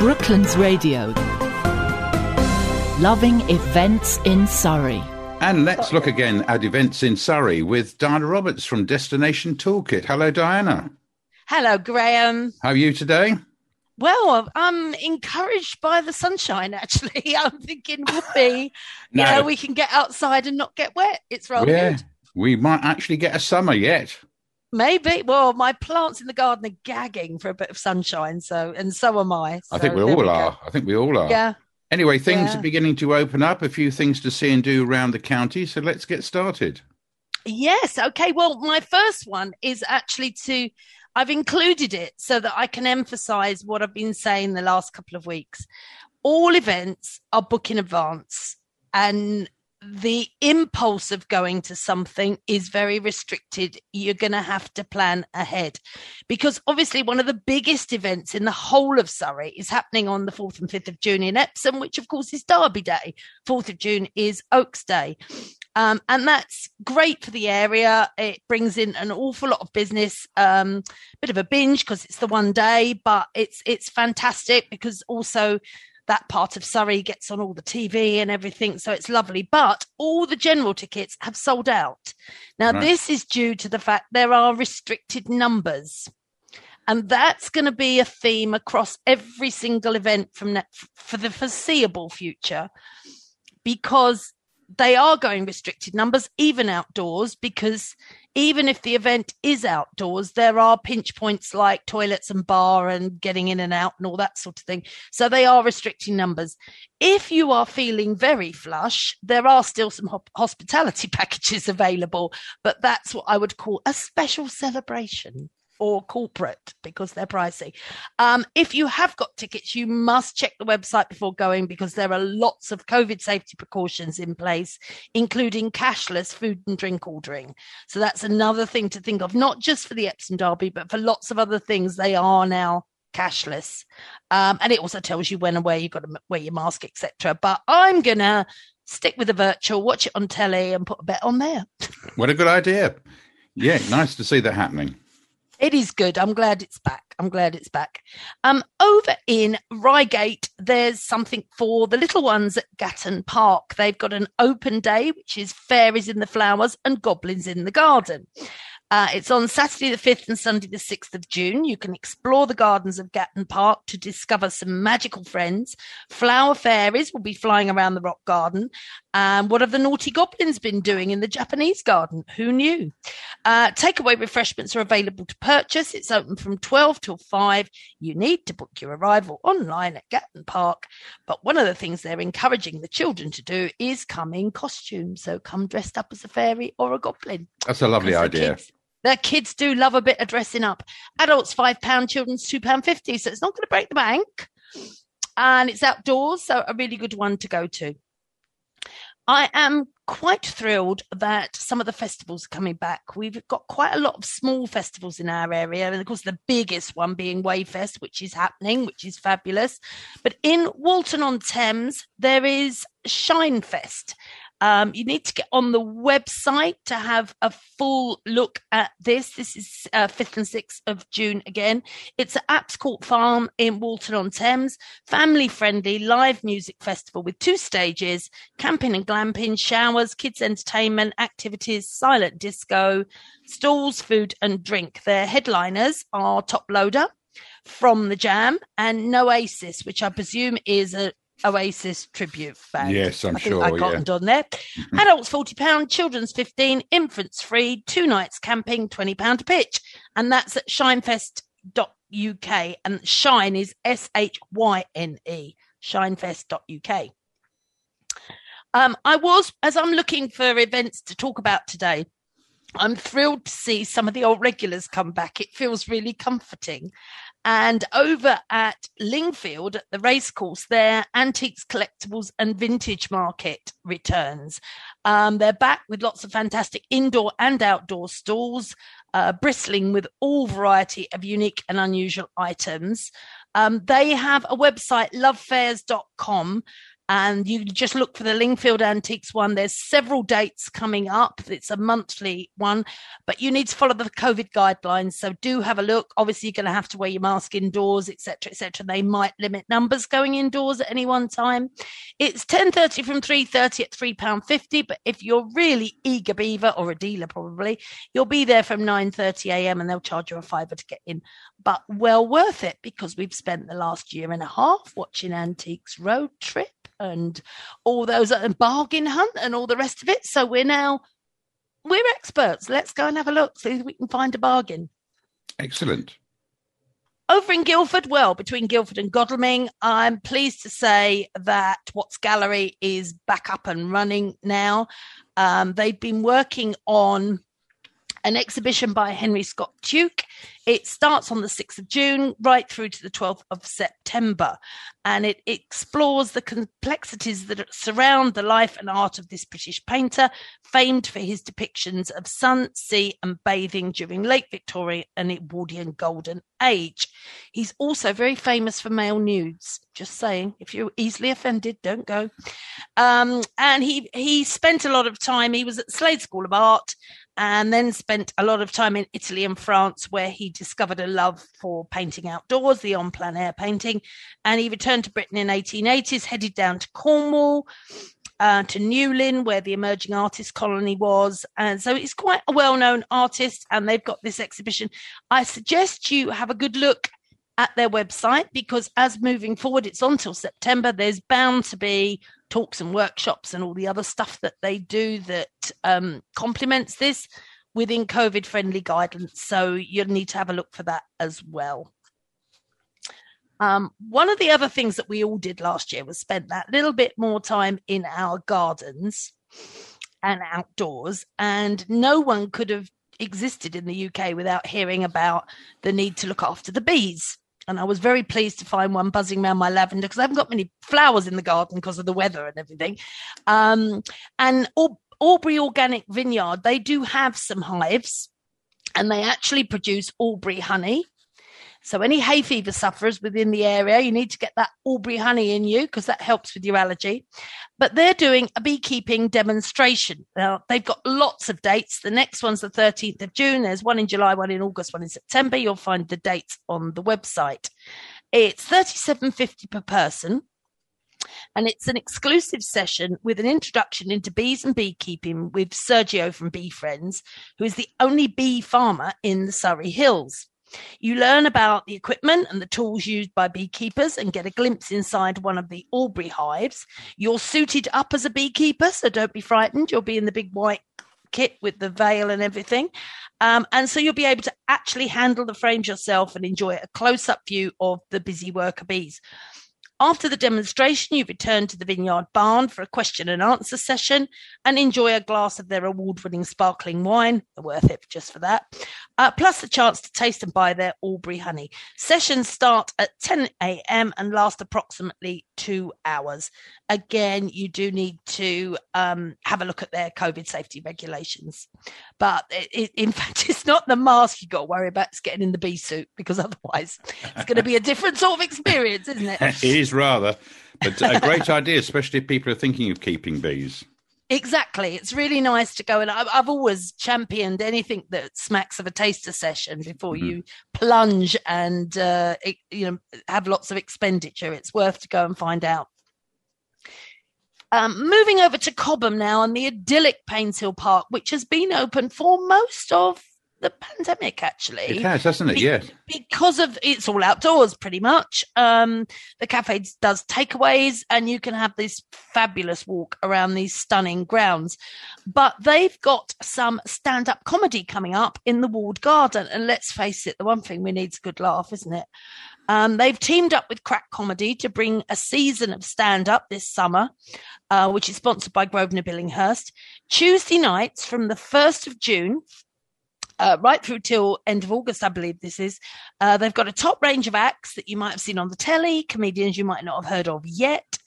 Brooklands Radio. Loving events in Surrey. And let's look again at events in Surrey with Diana Roberts from Destination Toolkit. Hello, Diana. Hello, Graham. How are you today? Well, I'm encouraged by the sunshine. Actually, I'm thinking, whoopee, No. you know, we can get outside and not get wet. It's rather yeah, good. we might actually get a summer yet. Maybe. Well, my plants in the garden are gagging for a bit of sunshine. So, and so am I. I think we all go. are. I think we all are. Yeah. Anyway, things Yeah. are beginning to open up. A few things to see and do around the county. So let's get started. Yes. Okay. Well, my first one is actually to, I've included it so that I can emphasize what I've been saying the last couple of weeks. All events are book in advance and the impulse of going to something is very restricted. You're going to have to plan ahead because obviously one of the biggest events in the whole of Surrey is happening on the 4th and 5th of June in Epsom, which of course is Derby Day. 4th of June is Oaks Day. Um, and that's great for the area. It brings in an awful lot of business. Um, bit of a binge because it's the one day, but it's it's fantastic because also that part of Surrey gets on all the TV and everything, so it's lovely. But all the general tickets have sold out. Now, Right. this is due to the fact there are restricted numbers. And that's going to be a theme across every single event from that for the foreseeable future because they are going restricted numbers, even outdoors, because even if the event is outdoors, there are pinch points like toilets and bar and getting in and out and all that sort of thing. So they are restricting numbers. If you are feeling very flush, there are still some hospitality packages available, but that's what I would call a special celebration or corporate because they're pricey. Um, if you have got tickets, you must check the website before going because there are lots of COVID safety precautions in place, including cashless food and drink ordering. So that's another thing to think of, not just for the Epsom Derby, but for lots of other things. They are now cashless, um, and it also tells you when and where you've got to wear your mask, etc. But I'm gonna stick with the virtual, watch it on telly, and put a bet on there. What a good idea. Yeah, nice to see that happening. It is good. I'm glad it's back. I'm glad it's back. Um, over in Reigate, there's something for the little ones at Gatton Park. They've got an open day, which is fairies in the flowers and goblins in the garden. Uh, it's on Saturday the 5th and Sunday the 6th of June. You can explore the gardens of Gatton Park to discover some magical friends. Flower fairies will be flying around the rock garden. And what have the naughty goblins been doing in the Japanese garden? Who knew? Uh, takeaway refreshments are available to purchase. It's open from 12 till 5. You need to book your arrival online at Gatton Park. But one of the things they're encouraging the children to do is come in costume. So come dressed up as a fairy or a goblin. That's a lovely idea. The kids do love a bit of dressing up. Adults five pound, children's two pound fifty. So it's not going to break the bank, and it's outdoors, so a really good one to go to. I am quite thrilled that some of the festivals are coming back. We've got quite a lot of small festivals in our area, and of course, the biggest one being Weyfest, which is happening, which is fabulous. But in Walton on Thames, there is Shynefest. Um, you need to get on the website to have a full look at this. This is uh, 5th and 6th of June again. It's at Apps Court Farm in Walton on Thames. Family friendly live music festival with two stages camping and glamping, showers, kids' entertainment, activities, silent disco, stalls, food, and drink. Their headliners are Toploader from the Jam and Noasis, which I presume is a Oasis tribute band. Yes, I'm I sure. I yeah. cottoned on there. Adults forty pound, children's fifteen, infants free, two nights camping, twenty pound a pitch, and that's at shynefest.uk. And shine is S H Y N E, shynefest.uk. Um, I was, as I'm looking for events to talk about today, I'm thrilled to see some of the old regulars come back. It feels really comforting. And over at Lingfield at the racecourse, their antiques, collectibles, and vintage market returns. Um, they're back with lots of fantastic indoor and outdoor stalls, uh, bristling with all variety of unique and unusual items. Um, they have a website, lovefairs.com. and you just look for the Lingfield Antiques one. There's several dates coming up. It's a monthly one, but you need to follow the COVID guidelines. So do have a look. Obviously, you're going to have to wear your mask indoors, etc., etc. They might limit numbers going indoors at any one time. It's 10:30 from 3:30 at three pound fifty. But if you're really eager beaver or a dealer, probably you'll be there from 9:30 a.m. and they'll charge you a fiver to get in. But well worth it because we've spent the last year and a half watching Antiques Road Trip and all those and bargain hunt and all the rest of it. So we're now we're experts. Let's go and have a look, see if we can find a bargain. Excellent. Over in Guildford, well, between Guildford and Godalming, I'm pleased to say that Watts Gallery is back up and running now. Um, they've been working on an exhibition by Henry Scott Tuke. It starts on the 6th of June right through to the 12th of September, and it explores the complexities that surround the life and art of this British painter, famed for his depictions of sun, sea, and bathing during late Victorian and Edwardian Golden Age. He's also very famous for male nudes. Just saying, if you're easily offended, don't go. Um, and he he spent a lot of time. He was at Slade School of Art and then spent a lot of time in Italy and France, where he discovered a love for painting outdoors, the en plein air painting. And he returned to Britain in 1880s, headed down to Cornwall, uh, to Newlyn, where the emerging artist colony was. And so he's quite a well known artist, and they've got this exhibition. I suggest you have a good look at their website because as moving forward, it's on till September, there's bound to be talks and workshops and all the other stuff that they do that um, complements this within COVID friendly guidance. So you'll need to have a look for that as well. Um, one of the other things that we all did last year was spend that little bit more time in our gardens and outdoors, and no one could have existed in the UK without hearing about the need to look after the bees and I was very pleased to find one buzzing around my lavender because I haven't got many flowers in the garden because of the weather and everything. Um, and Albury Organic Vineyard, they do have some hives and they actually produce Albury honey. So any hay fever sufferers within the area, you need to get that Albury honey in you because that helps with your allergy. But they're doing a beekeeping demonstration. Now they've got lots of dates. The next one's the 13th of June. There's one in July, one in August, one in September. You'll find the dates on the website. It's 37.50 per person and it's an exclusive session with an introduction into bees and beekeeping with Sergio from Bee Friends, who is the only bee farmer in the Surrey Hills. You learn about the equipment and the tools used by beekeepers and get a glimpse inside one of the Albury hives. You're suited up as a beekeeper, so don't be frightened. You'll be in the big white kit with the veil and everything. Um, and so you'll be able to actually handle the frames yourself and enjoy a close up view of the busy worker bees. After the demonstration, you return to the Vineyard Barn for a question and answer session and enjoy a glass of their award winning sparkling wine. They're worth it just for that. Uh, plus the chance to taste and buy their Albury honey. Sessions start at 10 a.m. and last approximately two hours. Again, you do need to um, have a look at their COVID safety regulations. But it, it, in fact, it's not the mask you've got to worry about, it's getting in the bee suit because otherwise it's going to be a different sort of experience, isn't it? it is rather. But a great idea, especially if people are thinking of keeping bees. Exactly. It's really nice to go and I've, I've, always championed anything that smacks of a taster session before mm-hmm. you plunge and uh, it, you know have lots of expenditure. It's worth to go and find out. Um, moving over to Cobham now and the idyllic Painshill Park, which has been open for most of the pandemic actually. It has hasn't it? Be- yes. because of it's all outdoors pretty much. Um the cafe does takeaways and you can have this fabulous walk around these stunning grounds. But they've got some stand-up comedy coming up in the walled garden and let's face it the one thing we need is a good laugh isn't it? Um, they've teamed up with Crack Comedy to bring a season of stand up this summer, uh, which is sponsored by Grosvenor Billinghurst. Tuesday nights from the 1st of June uh, right through till end of August, I believe this is. Uh, they've got a top range of acts that you might have seen on the telly, comedians you might not have heard of yet.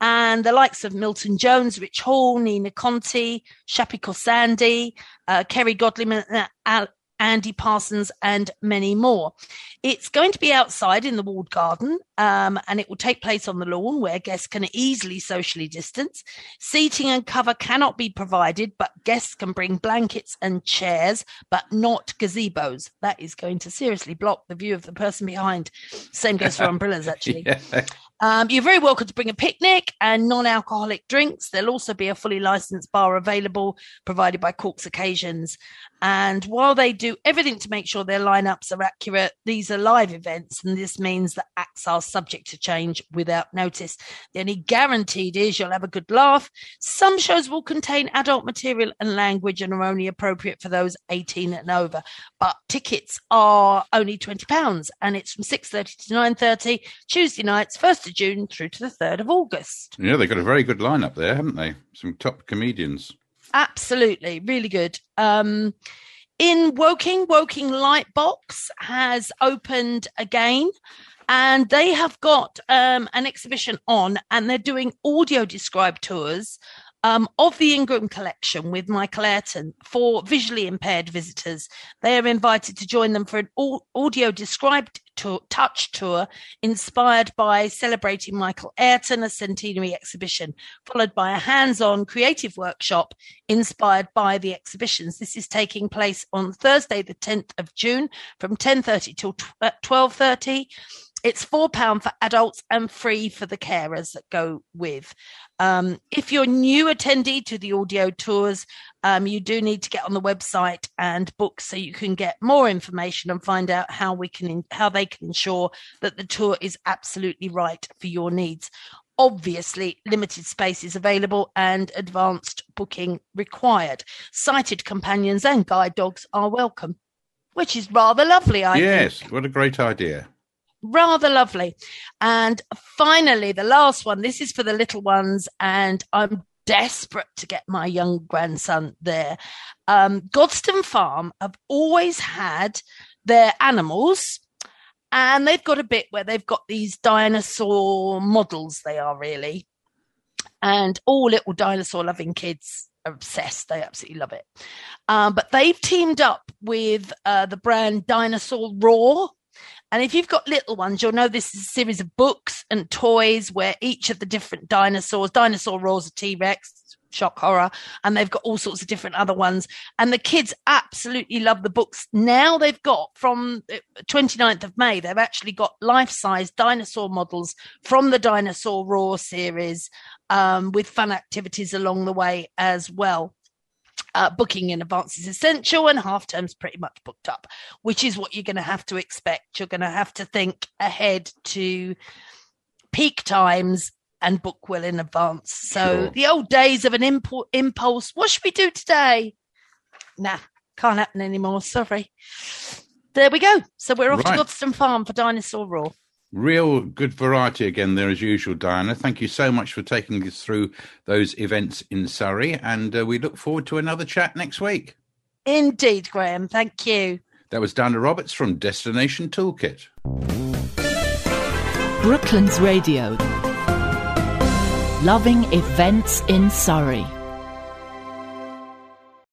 And the likes of Milton Jones, Rich Hall, Nina Conti, Shappi Khorsandi, uh, Kerry Godliman, and Andy Parsons, and many more. It's going to be outside in the walled garden, um, and it will take place on the lawn where guests can easily socially distance. Seating and cover cannot be provided, but guests can bring blankets and chairs, but not gazebos. That is going to seriously block the view of the person behind. Same goes for umbrellas, actually. Yeah. Um, you're very welcome to bring a picnic and non-alcoholic drinks. There'll also be a fully licensed bar available, provided by Corks Occasions. And while they do everything to make sure their lineups are accurate, these are live events, and this means that acts are subject to change without notice. The only guaranteed is you'll have a good laugh. Some shows will contain adult material and language and are only appropriate for those 18 and over. But tickets are only £20 and it's from 6.30 to 9.30, Tuesday nights, 1st of June through to the 3rd of August. Yeah, they've got a very good lineup there, haven't they? Some top comedians. Absolutely, really good. Um, in Woking, Woking Lightbox has opened again, and they have got um, an exhibition on, and they're doing audio described tours um, of the Ingram collection with Michael Ayrton for visually impaired visitors. They are invited to join them for an audio described touch tour inspired by celebrating Michael Ayrton, a centenary exhibition, followed by a hands-on creative workshop inspired by the exhibitions. This is taking place on Thursday, the 10th of June from 10.30 till 12.30. It's four pound for adults and free for the carers that go with. Um, if you're new attendee to the audio tours, um, you do need to get on the website and book so you can get more information and find out how we can how they can ensure that the tour is absolutely right for your needs. Obviously, limited space is available and advanced booking required. Sighted companions and guide dogs are welcome, which is rather lovely. I yes, think. what a great idea rather lovely. And finally, the last one. This is for the little ones, and I'm desperate to get my young grandson there. Um, Godstone Farm have always had their animals. And they've got a bit where they've got these dinosaur models, they are really. And all little dinosaur loving kids are obsessed. They absolutely love it. Um, but they've teamed up with uh, the brand Dinosaur Roar, and if you've got little ones, you'll know this is a series of books and toys where each of the different dinosaurs, dinosaur roars a T Rex, shock horror, and they've got all sorts of different other ones. And the kids absolutely love the books. Now they've got from 29th of May, they've actually got life size dinosaur models from the Dinosaur Roar series um, with fun activities along the way as well uh, booking in advance is essential and half term's pretty much booked up, which is what you're going to have to expect. You're going to have to think ahead to peak times and book well in advance. So Sure. the old days of an impu- impulse, what should we do today? Nah, can't happen anymore. Sorry. There we go. So we're off Right. to Godstone Farm for Dinosaur Roar. Real good variety again there as usual, Diana. Thank you so much for taking us through those events in Surrey, and uh, we look forward to another chat next week. Indeed, Graham. Thank you. That was Diana Roberts from Destination Toolkit. Brooklands Radio. Loving events in Surrey.